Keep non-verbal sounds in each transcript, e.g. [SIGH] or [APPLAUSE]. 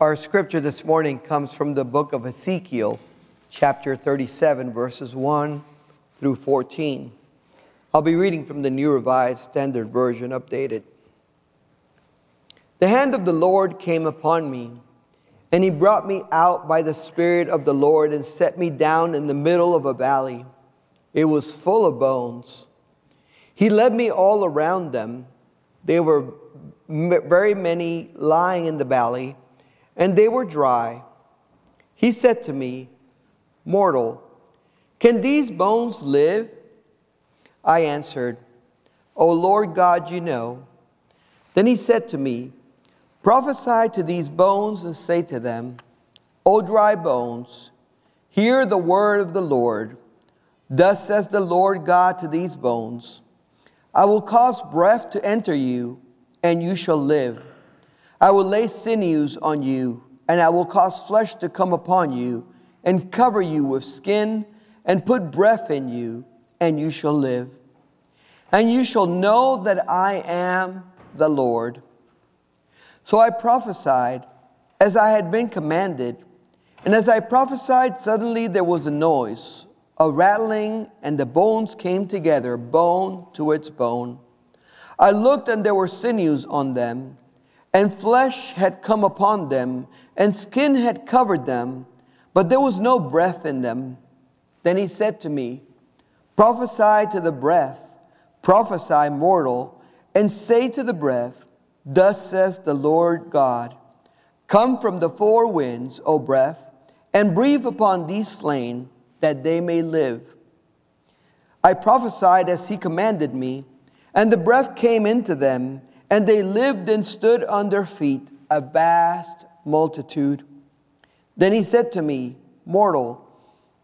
Our scripture this morning comes from the book of Ezekiel, chapter 37, verses 1 through 14. I'll be reading from the New Revised Standard Version, updated. The hand of the Lord came upon me, and he brought me out by the Spirit of the Lord and set me down in the middle of a valley. It was full of bones. He led me all around them. There were very many lying in the valley, and they were dry. He said to me, Mortal, can these bones live? I answered, O Lord God, you know. Then he said to me, Prophesy to these bones and say to them, O dry bones, hear the word of the Lord. Thus says the Lord God to these bones I will cause breath to enter you, and you shall live. I will lay sinews on you, and I will cause flesh to come upon you, and cover you with skin, and put breath in you, and you shall live. And you shall know that I am the Lord. So I prophesied as I had been commanded. And as I prophesied, suddenly there was a noise, a rattling, and the bones came together, bone to its bone. I looked, and there were sinews on them, and flesh had come upon them, and skin had covered them, but there was no breath in them. Then he said to me, Prophesy to the breath, prophesy, mortal, and say to the breath, Thus says the Lord God Come from the four winds, O breath, and breathe upon these slain, that they may live. I prophesied as he commanded me, and the breath came into them, and they lived and stood on their feet, a vast multitude. Then he said to me, Mortal,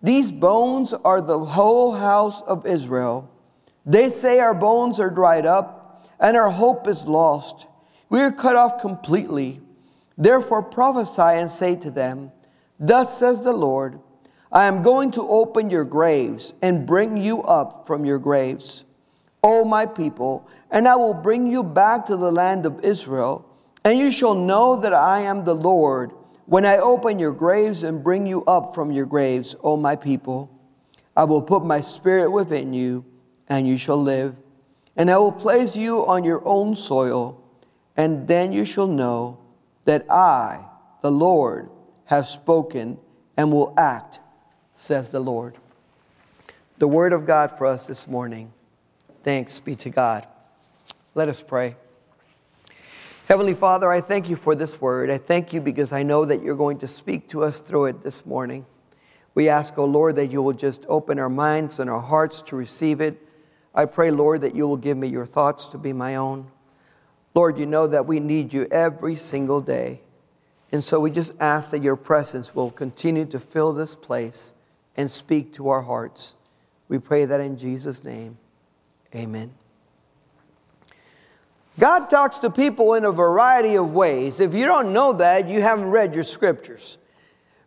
these bones are the whole house of Israel. They say our bones are dried up, and our hope is lost. We are cut off completely. Therefore prophesy and say to them, Thus says the Lord, I am going to open your graves and bring you up from your graves, O my people, and I will bring you back to the land of Israel, and you shall know that I am the Lord when I open your graves and bring you up from your graves, O my people. I will put my spirit within you, and you shall live, and I will place you on your own soil and then you shall know that I, the Lord, have spoken and will act, says the Lord. The word of God for us this morning. Thanks be to God. Let us pray. Heavenly Father, I thank you for this word. I thank you because I know that you're going to speak to us through it this morning. We ask, O oh Lord, that you will just open our minds and our hearts to receive it. I pray, Lord, that you will give me your thoughts to be my own. Lord, you know that we need you every single day. And so we just ask that your presence will continue to fill this place and speak to our hearts. We pray that in Jesus' name. Amen. God talks to people in a variety of ways. If you don't know that, you haven't read your scriptures.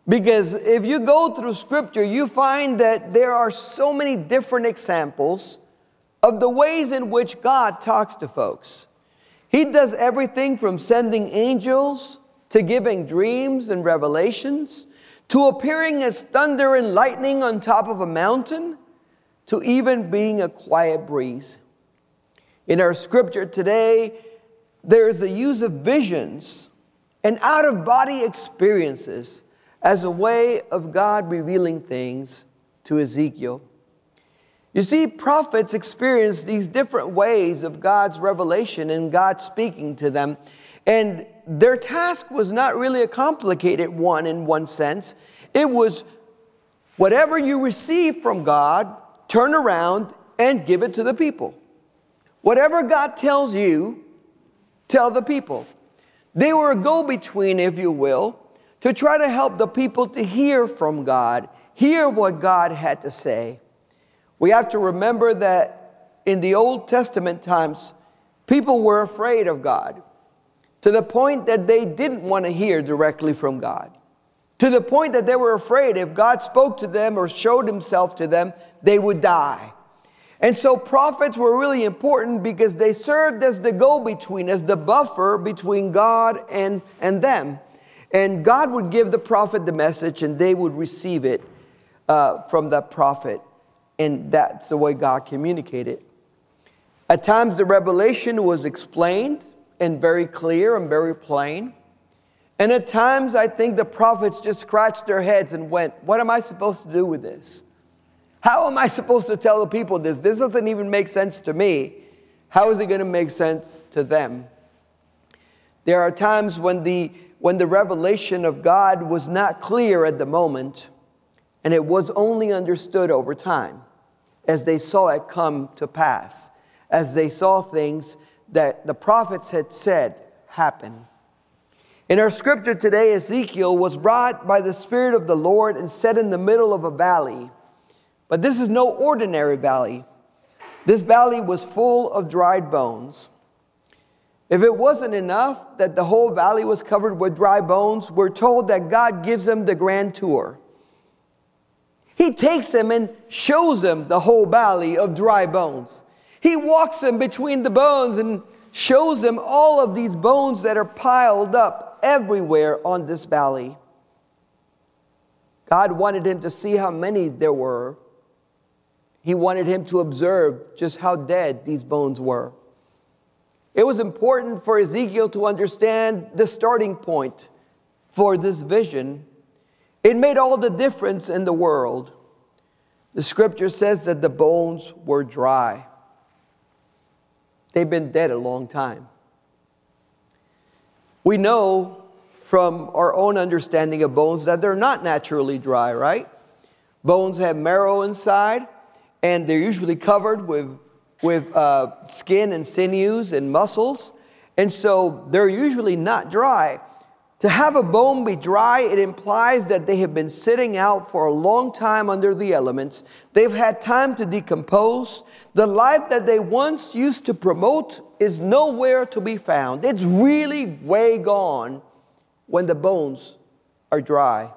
Because if you go through scripture, you find that there are so many different examples of the ways in which God talks to folks. He does everything from sending angels to giving dreams and revelations to appearing as thunder and lightning on top of a mountain to even being a quiet breeze. In our scripture today, there is a use of visions and out of body experiences as a way of God revealing things to Ezekiel. You see, prophets experienced these different ways of God's revelation and God speaking to them. And their task was not really a complicated one in one sense. It was whatever you receive from God, turn around and give it to the people. Whatever God tells you, tell the people. They were a go between, if you will, to try to help the people to hear from God, hear what God had to say. We have to remember that in the Old Testament times, people were afraid of God to the point that they didn't want to hear directly from God. To the point that they were afraid if God spoke to them or showed himself to them, they would die. And so prophets were really important because they served as the go between, as the buffer between God and, and them. And God would give the prophet the message, and they would receive it uh, from the prophet. And that's the way God communicated. At times, the revelation was explained and very clear and very plain. And at times, I think the prophets just scratched their heads and went, What am I supposed to do with this? How am I supposed to tell the people this? This doesn't even make sense to me. How is it going to make sense to them? There are times when the, when the revelation of God was not clear at the moment, and it was only understood over time as they saw it come to pass, as they saw things that the prophets had said happen. In our scripture today, Ezekiel was brought by the Spirit of the Lord and set in the middle of a valley. But this is no ordinary valley. This valley was full of dried bones. If it wasn't enough that the whole valley was covered with dry bones, we're told that God gives them the grand tour. He takes them and shows them the whole valley of dry bones. He walks them between the bones and shows them all of these bones that are piled up everywhere on this valley. God wanted him to see how many there were. He wanted him to observe just how dead these bones were. It was important for Ezekiel to understand the starting point for this vision. It made all the difference in the world. The scripture says that the bones were dry. They've been dead a long time. We know from our own understanding of bones that they're not naturally dry, right? Bones have marrow inside, and they're usually covered with with uh, skin and sinews and muscles, and so they're usually not dry. To have a bone be dry, it implies that they have been sitting out for a long time under the elements. They've had time to decompose. The life that they once used to promote is nowhere to be found. It's really way gone when the bones are dry.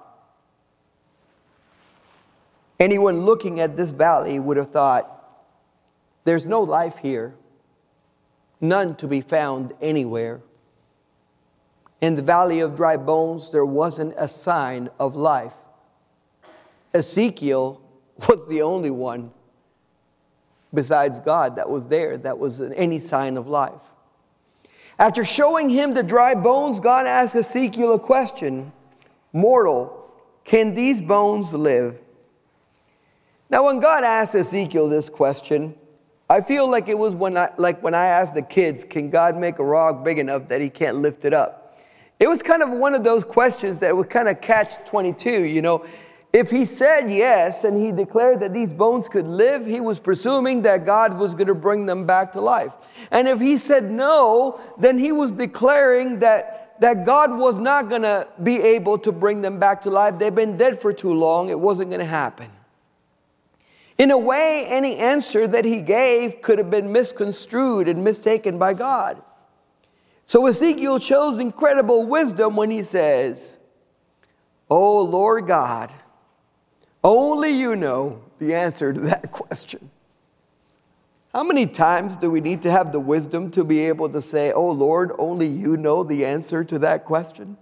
Anyone looking at this valley would have thought, there's no life here, none to be found anywhere. In the valley of dry bones, there wasn't a sign of life. Ezekiel was the only one besides God that was there that was any sign of life. After showing him the dry bones, God asked Ezekiel a question Mortal, can these bones live? Now, when God asked Ezekiel this question, I feel like it was when I, like when I asked the kids, can God make a rock big enough that he can't lift it up? It was kind of one of those questions that would kind of catch 22, you know. If he said yes and he declared that these bones could live, he was presuming that God was going to bring them back to life. And if he said no, then he was declaring that, that God was not going to be able to bring them back to life. They've been dead for too long, it wasn't going to happen. In a way, any answer that he gave could have been misconstrued and mistaken by God. So Ezekiel shows incredible wisdom when he says, Oh Lord God, only you know the answer to that [LAUGHS] question. How many times do we need to have the wisdom to be able to say, Oh Lord, only you know the answer to that question?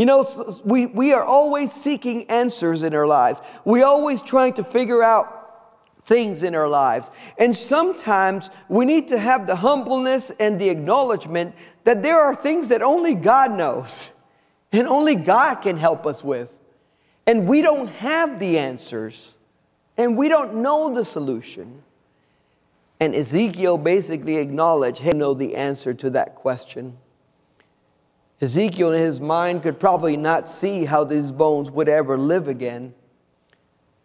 You know, we, we are always seeking answers in our lives. We always trying to figure out things in our lives. And sometimes we need to have the humbleness and the acknowledgement that there are things that only God knows [LAUGHS] and only God can help us with. And we don't have the answers and we don't know the solution. And Ezekiel basically acknowledged, hey, know the answer to that question. Ezekiel in his mind could probably not see how these bones would ever live again,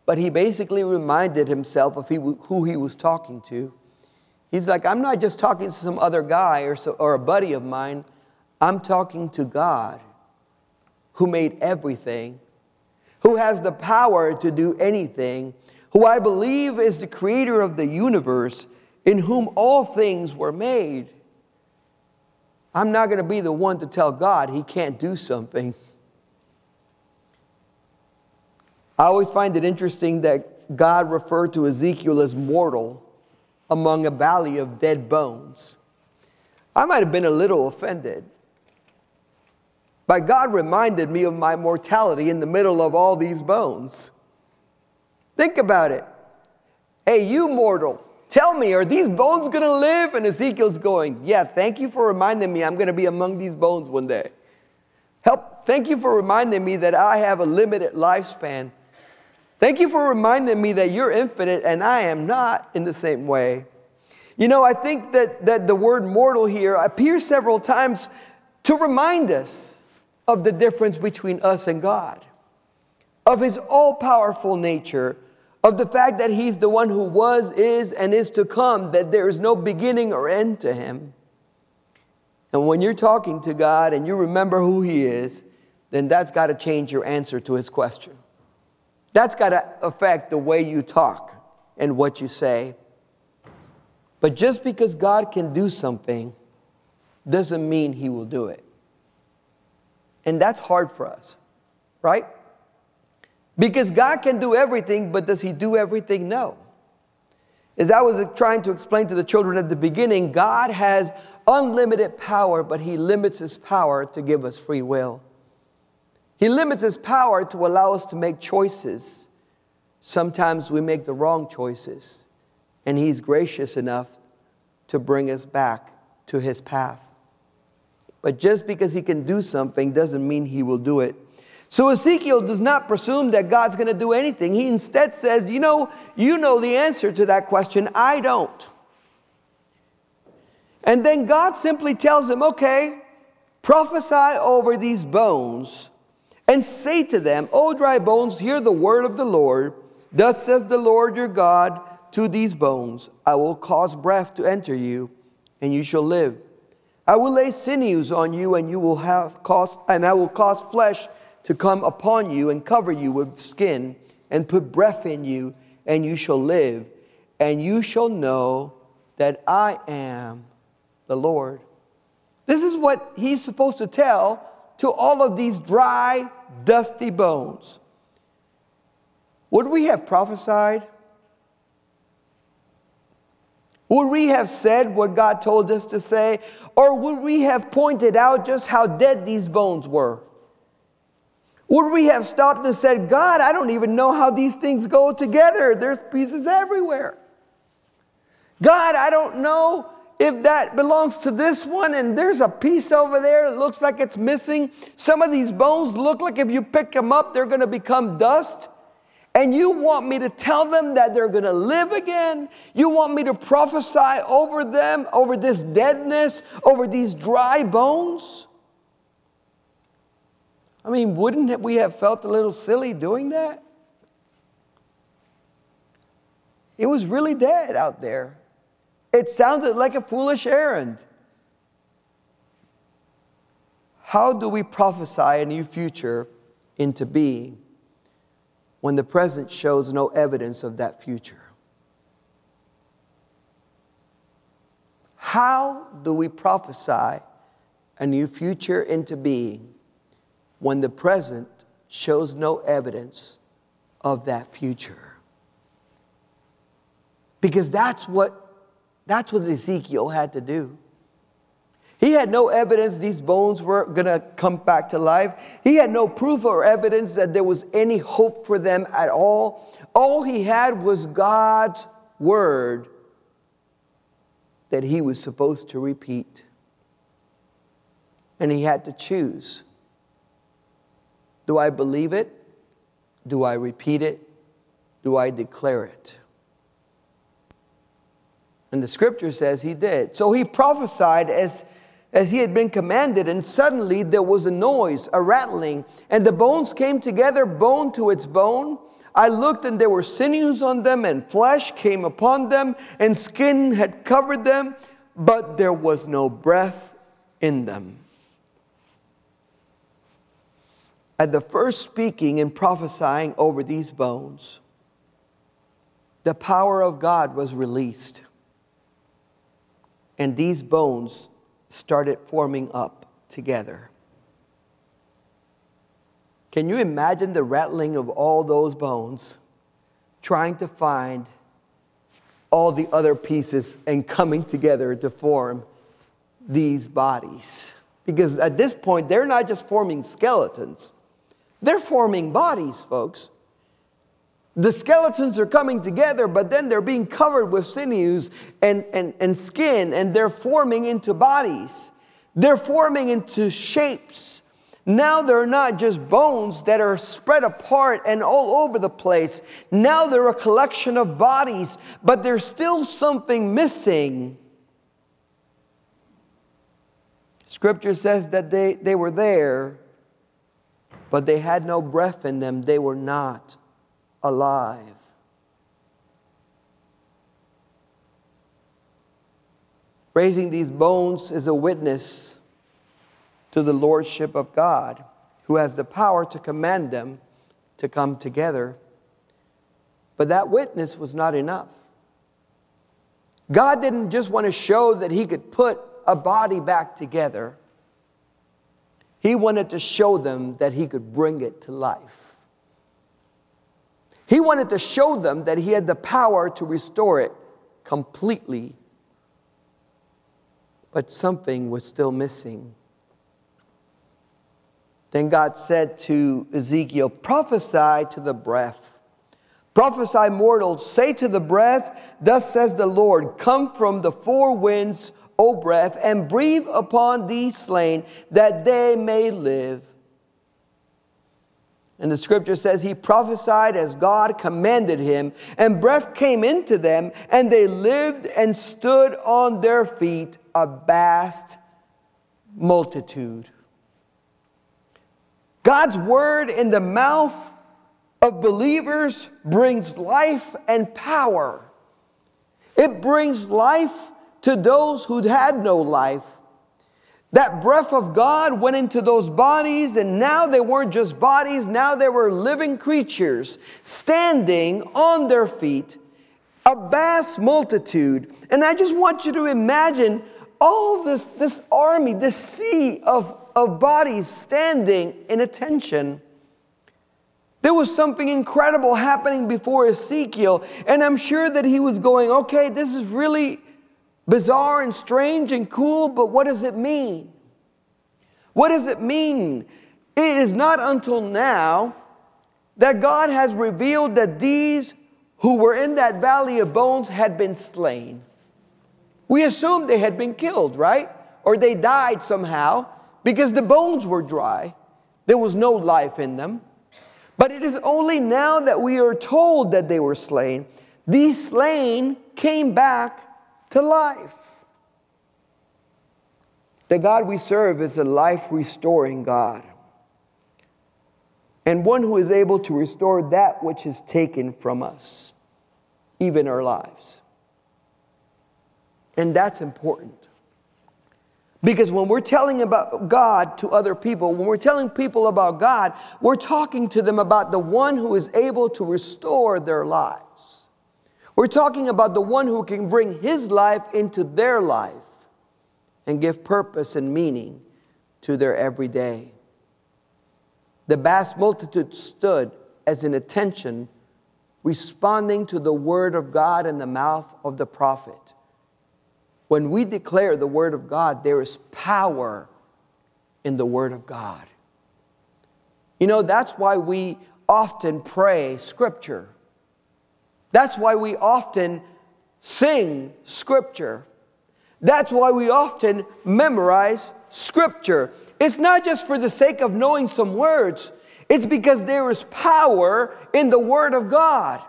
but he basically reminded himself of who he was talking to. He's like, I'm not just talking to some other guy or, so, or a buddy of mine, I'm talking to God who made everything, who has the power to do anything, who I believe is the creator of the universe, in whom all things were made. I'm not going to be the one to tell God he can't do something. I always find it interesting that God referred to Ezekiel as mortal among a valley of dead bones. I might have been a little offended. But God reminded me of my mortality in the middle of all these bones. Think about it. Hey, you mortal, tell me, are these bones going to live? And Ezekiel's going, Yeah, thank you for reminding me I'm going to be among these bones one day. Help, thank you for reminding me that I have a limited lifespan. Thank you for reminding me that you're infinite and I am not in the same way. You know, I think that, that the word mortal here appears several times to remind us of the difference between us and God, of his all powerful nature, of the fact that he's the one who was, is, and is to come, that there is no beginning or end to him. And when you're talking to God and you remember who he is, then that's got to change your answer to his question. That's got to affect the way you talk and what you say. But just because God can do something doesn't mean he will do it. And that's hard for us, right? Because God can do everything, but does he do everything? No. As I was trying to explain to the children at the beginning, God has unlimited power, but he limits his power to give us free will. He limits his power to allow us to make choices. Sometimes we make the wrong choices, and he's gracious enough to bring us back to his path. But just because he can do something doesn't mean he will do it. So Ezekiel does not presume that God's going to do anything. He instead says, "You know, you know the answer to that question, I don't." And then God simply tells him, "Okay, prophesy over these bones and say to them, O dry bones, hear the word of the Lord. Thus says the Lord your God to these bones I will cause breath to enter you, and you shall live. I will lay sinews on you, and you will have cause, and I will cause flesh to come upon you and cover you with skin, and put breath in you, and you shall live, and you shall know that I am the Lord. This is what he's supposed to tell to all of these dry, dusty bones. Would we have prophesied? Would we have said what God told us to say? Or would we have pointed out just how dead these bones were? Would we have stopped and said, God, I don't even know how these things go together. There's pieces everywhere. God, I don't know if that belongs to this one and there's a piece over there that looks like it's missing, some of these bones look like if you pick them up, they're going to become dust. And you want me to tell them that they're going to live again? You want me to prophesy over them, over this deadness, over these dry bones? I mean, wouldn't we have felt a little silly doing that? It was really dead out there. It sounded like a foolish errand. How do we prophesy a new future into being when the present shows no evidence of that future? How do we prophesy a new future into being when the present shows no evidence of that future? Because that's what that's what Ezekiel had to do. He had no evidence these bones were going to come back to life. He had no proof or evidence that there was any hope for them at all. All he had was God's word that he was supposed to repeat. And he had to choose do I believe it? Do I repeat it? Do I declare it? And the scripture says he did. So he prophesied as, as he had been commanded, and suddenly there was a noise, a rattling, and the bones came together, bone to its bone. I looked, and there were sinews on them, and flesh came upon them, and skin had covered them, but there was no breath in them. At the first speaking and prophesying over these bones, the power of God was released and these bones started forming up together. Can you imagine the rattling of all those bones trying to find all the other pieces and coming together to form these bodies? Because at this point, they're not just forming skeletons, they're forming bodies, folks. The skeletons are coming together, but then they're being covered with sinews and, and, and skin, and they're forming into bodies. They're forming into shapes. Now they're not just bones that are spread apart and all over the place. Now they're a collection of bodies, but there's still something missing. Scripture says that they, they were there, but they had no breath in them. They were not alive. Raising these bones is a witness to the Lordship of God, who has the power to command them to come together. But that witness was not enough. God didn't just want to show that He could put a body back together, He wanted to show them that He could bring it to life. He wanted to show them that he had the power to restore it completely. But something was still missing. Then God said to Ezekiel, Prophesy to the breath. Prophesy, mortals, say to the breath, Thus says the Lord, Come from the four winds, O breath, and breathe upon these slain, that they may live. And the scripture says he prophesied as God commanded him, and breath came into them, and they lived and stood on their feet, a vast multitude. God's word in the mouth of believers brings life and power. It brings life to those who had no life. That breath of God went into those bodies, and now they weren't just bodies, now they were living creatures standing on their feet, a vast multitude. And I just want you to imagine all this, this army, this sea of, of bodies standing in attention. There was something incredible happening before Ezekiel, and I'm sure that he was going, okay, this is really bizarre and strange and cool, but what does it mean? What does it mean? It is not until now that God has revealed that these who were in that valley of bones had been slain. We assumed they had been killed, right? Or they died somehow because the bones were dry. There was no life in them. But it is only now that we are told that they were slain. These slain came back to life. The God we serve is a life restoring God, and one who is able to restore that which is taken from us, even our lives. And that's important. Because when we're telling about God to other people, when we're telling people about God, we're talking to them about the one who is able to restore their lives. We're talking about the one who can bring his life into their life and give purpose and meaning to their everyday. The vast multitude stood as in attention, responding to the word of God in the mouth of the prophet. When we declare the word of God, there is power in the word of God. You know, that's why we often pray scripture. That's why we often sing scripture. That's why we often memorize scripture. It's not just for the sake of knowing some words, it's because there is power in the Word of God.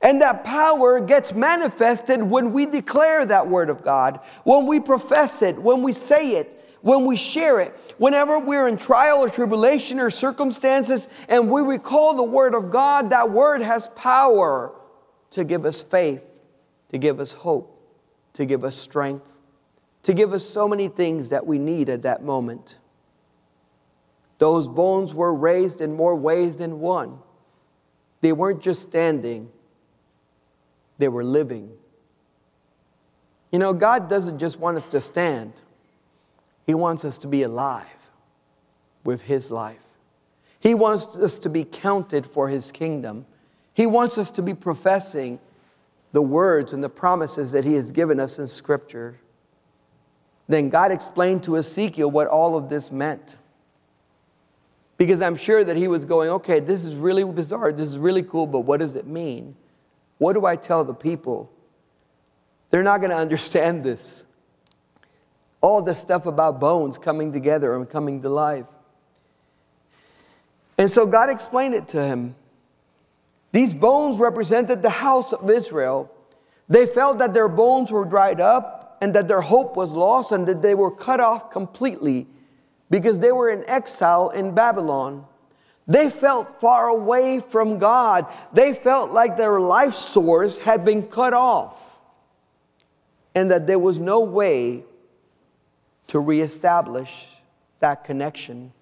And that power gets manifested when we declare that Word of God, when we profess it, when we say it, when we share it. Whenever we're in trial or tribulation or circumstances and we recall the Word of God, that Word has power to give us faith, to give us hope, to give us strength, to give us so many things that we need at that moment. Those bones were raised in more ways than one. They weren't just standing, they were living. You know, God doesn't just want us to stand, He wants us to be alive with His life. He wants us to be counted for His kingdom. He wants us to be professing the words and the promises that He has given us in Scripture. then God explained to Ezekiel what all of this meant. Because I'm sure that he was going, okay, this is really bizarre, this is really cool, but what does it mean? What do I tell the people? They're not going [LAUGHS] to understand this. All this stuff about bones coming together and coming to life. And so God explained it to him. These bones represented the house of Israel. They felt that their bones were dried up and that their hope was lost and that they were cut off completely because they were in exile in Babylon. They felt far away from God. They felt like their life source had been cut off and that there was no way to reestablish that connection.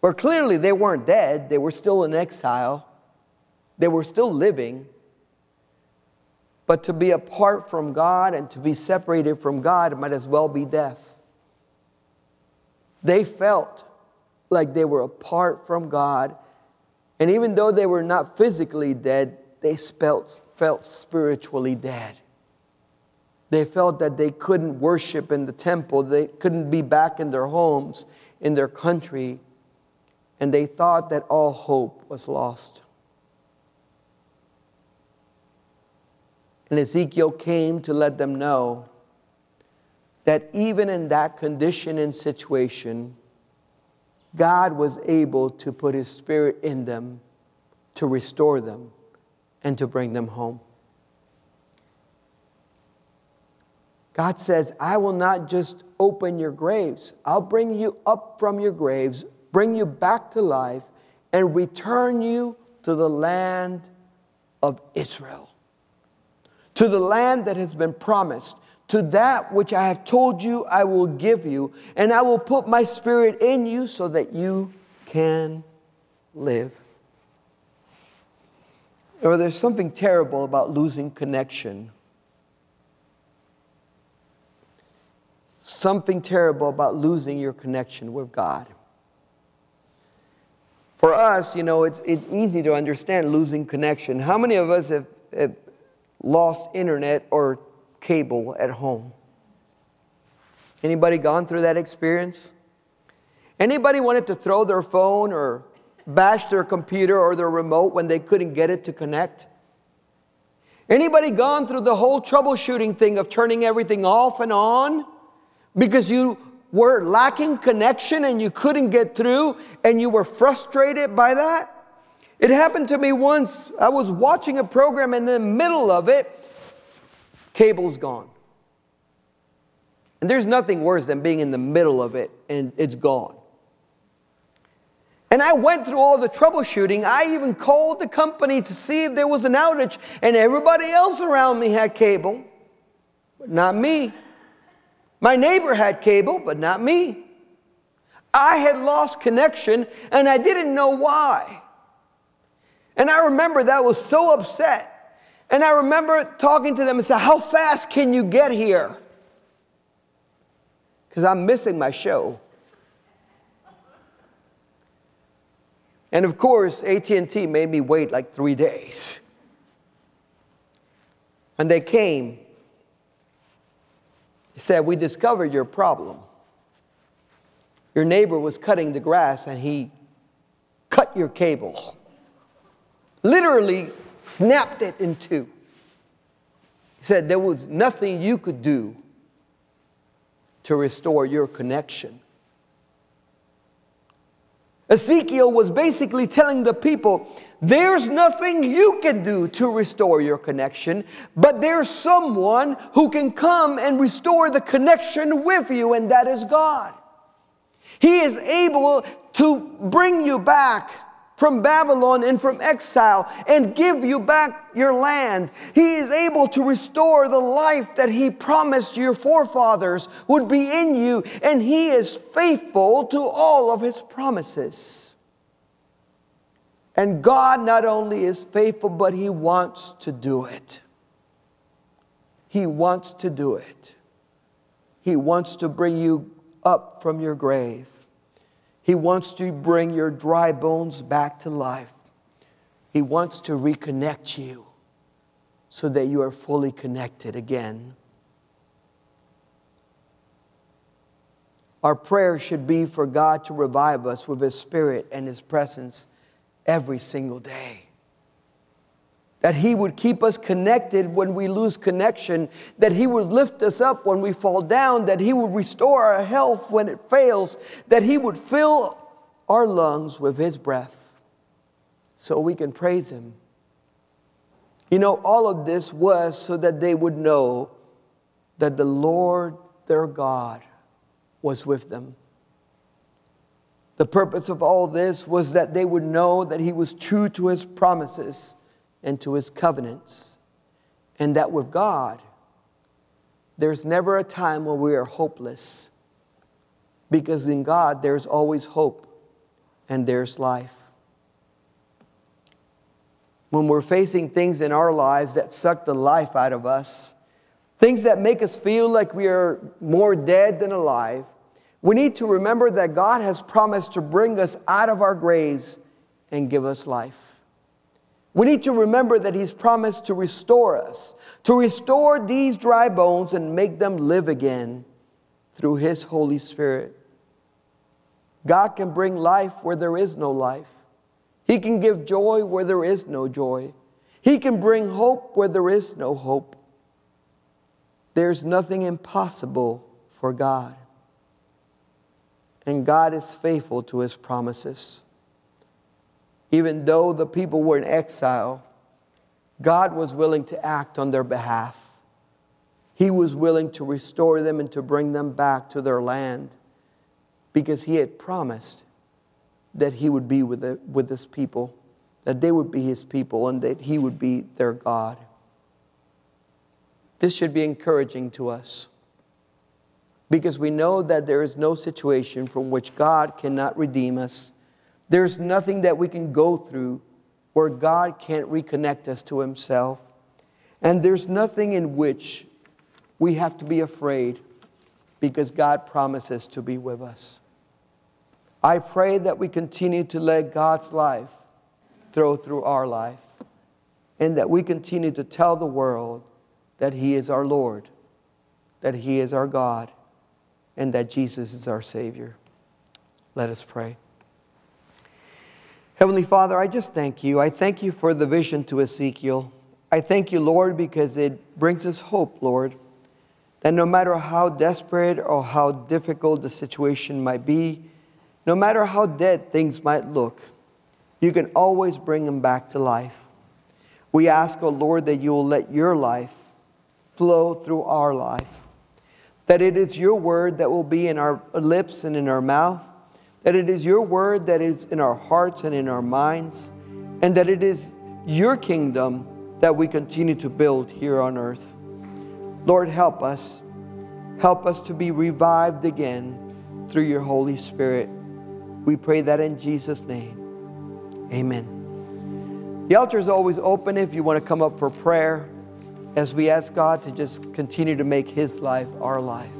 But clearly they weren't dead, they were still in exile, they were still living. But to be apart from God and to be separated from God might as well be death. They felt like they were apart from God. And even though they were not physically dead, they felt, felt spiritually dead. They felt that they couldn't worship in the temple, they couldn't be back in their homes, in their country, and they thought that all hope was lost. And Ezekiel came to let them know that even in that condition and situation, God was able to put His Spirit in them to restore them and to bring them home. God says, I will not just open your graves, I'll bring you up from your graves, bring you back to life, and return you to the land of Israel, to the land that has been promised, to that which I have told you I will give you, and I will put my spirit in you so that you can live. Or there's something terrible about losing connection. Something terrible about losing your connection with God. For us, you know, it's, it's easy to understand losing connection. How many of us have, have lost internet or cable at home. Anybody gone through that experience? Anybody wanted to throw their phone or bash their computer or their remote when they couldn't get it to connect? Anybody gone through the whole troubleshooting thing of turning everything off and on because you were lacking connection and you couldn't get through and you were frustrated by that? It happened to me once. I was watching a program in the middle of it cable's gone. And there's nothing worse than being in the middle of it and it's gone. And I went through all the troubleshooting. I even called the company to see if there was an outage, and everybody else around me had cable, but not me. My neighbor had cable, but not me. I had lost connection, and I didn't know why. And I remember that I was so upset and I remember talking to them and said, How fast can you get here? Because I'm missing my show. And of course, AT&T made me wait like three days. And they came. They said, We discovered your problem. Your neighbor was cutting the grass and he cut your cable. Literally snapped it in two. He said there was nothing you could do to restore your connection. Ezekiel was basically telling the people, there's nothing you can do to restore your connection, but there's someone who can come and restore the connection with you, and that is God. He is able to bring you back from Babylon and from exile and give you back your land. He is able to restore the life that He promised your forefathers would be in you, and He is faithful to all of His promises. And God not only is faithful, but He wants to do it. He wants to do it. He wants to bring you up from your grave. He wants to bring your dry bones back to life. He wants to reconnect you so that you are fully connected again. Our prayer should be for God to revive us with His Spirit and His presence every single day. That He would keep us connected when we lose connection, that He would lift us up when we fall down, that He would restore our health when it fails, that He would fill our lungs with His breath so we can praise Him. You know, all of this was so that they would know that the Lord their God was with them. The purpose of all this was that they would know that He was true to His promises and to His covenants, and that with God, there's never a time when we are hopeless, because in God, there's always hope and there's life when we're facing things in our lives that suck the life out of us, things that make us feel like we are more dead than alive, we need to remember that God has promised to bring us out of our graves and give us life. We need to remember that He's promised to restore us, to restore these dry bones and make them live again through His Holy Spirit. God can bring life where there is no life. He can give joy where there is no joy. He can bring hope where there is no hope. There's nothing impossible for God. And God is faithful to his promises. Even though the people were in exile, God was willing to act on their behalf. He was willing to restore them and to bring them back to their land because he had promised that he would be with, the, with his people, that they would be his people, and that he would be their God. This should be encouraging to us because we know that there is no situation from which God cannot redeem us. There's nothing that we can go through where God can't reconnect us to himself. And there's nothing in which we have to be afraid because God promises to be with us. I pray that we continue to let God's life throw through our life and that we continue to tell the world that He is our Lord, that He is our God, and that Jesus is our Savior. Let us pray. Heavenly Father, I just thank you. I thank you for the vision to Ezekiel. I thank you, Lord, because it brings us hope, Lord, that no matter how desperate or how difficult the situation might be, no matter how dead things might look, you can always bring them back to life. We ask, O oh Lord, that you will let your life flow through our life. That it is your word that will be in our lips and in our mouth. That it is your word that is in our hearts and in our minds. And that it is your kingdom that we continue to build here on earth. Lord, help us. Help us to be revived again through your Holy Spirit. We pray that in Jesus' name. Amen. The altar is always open if you want to come up for prayer as we ask God to just continue to make His life our life.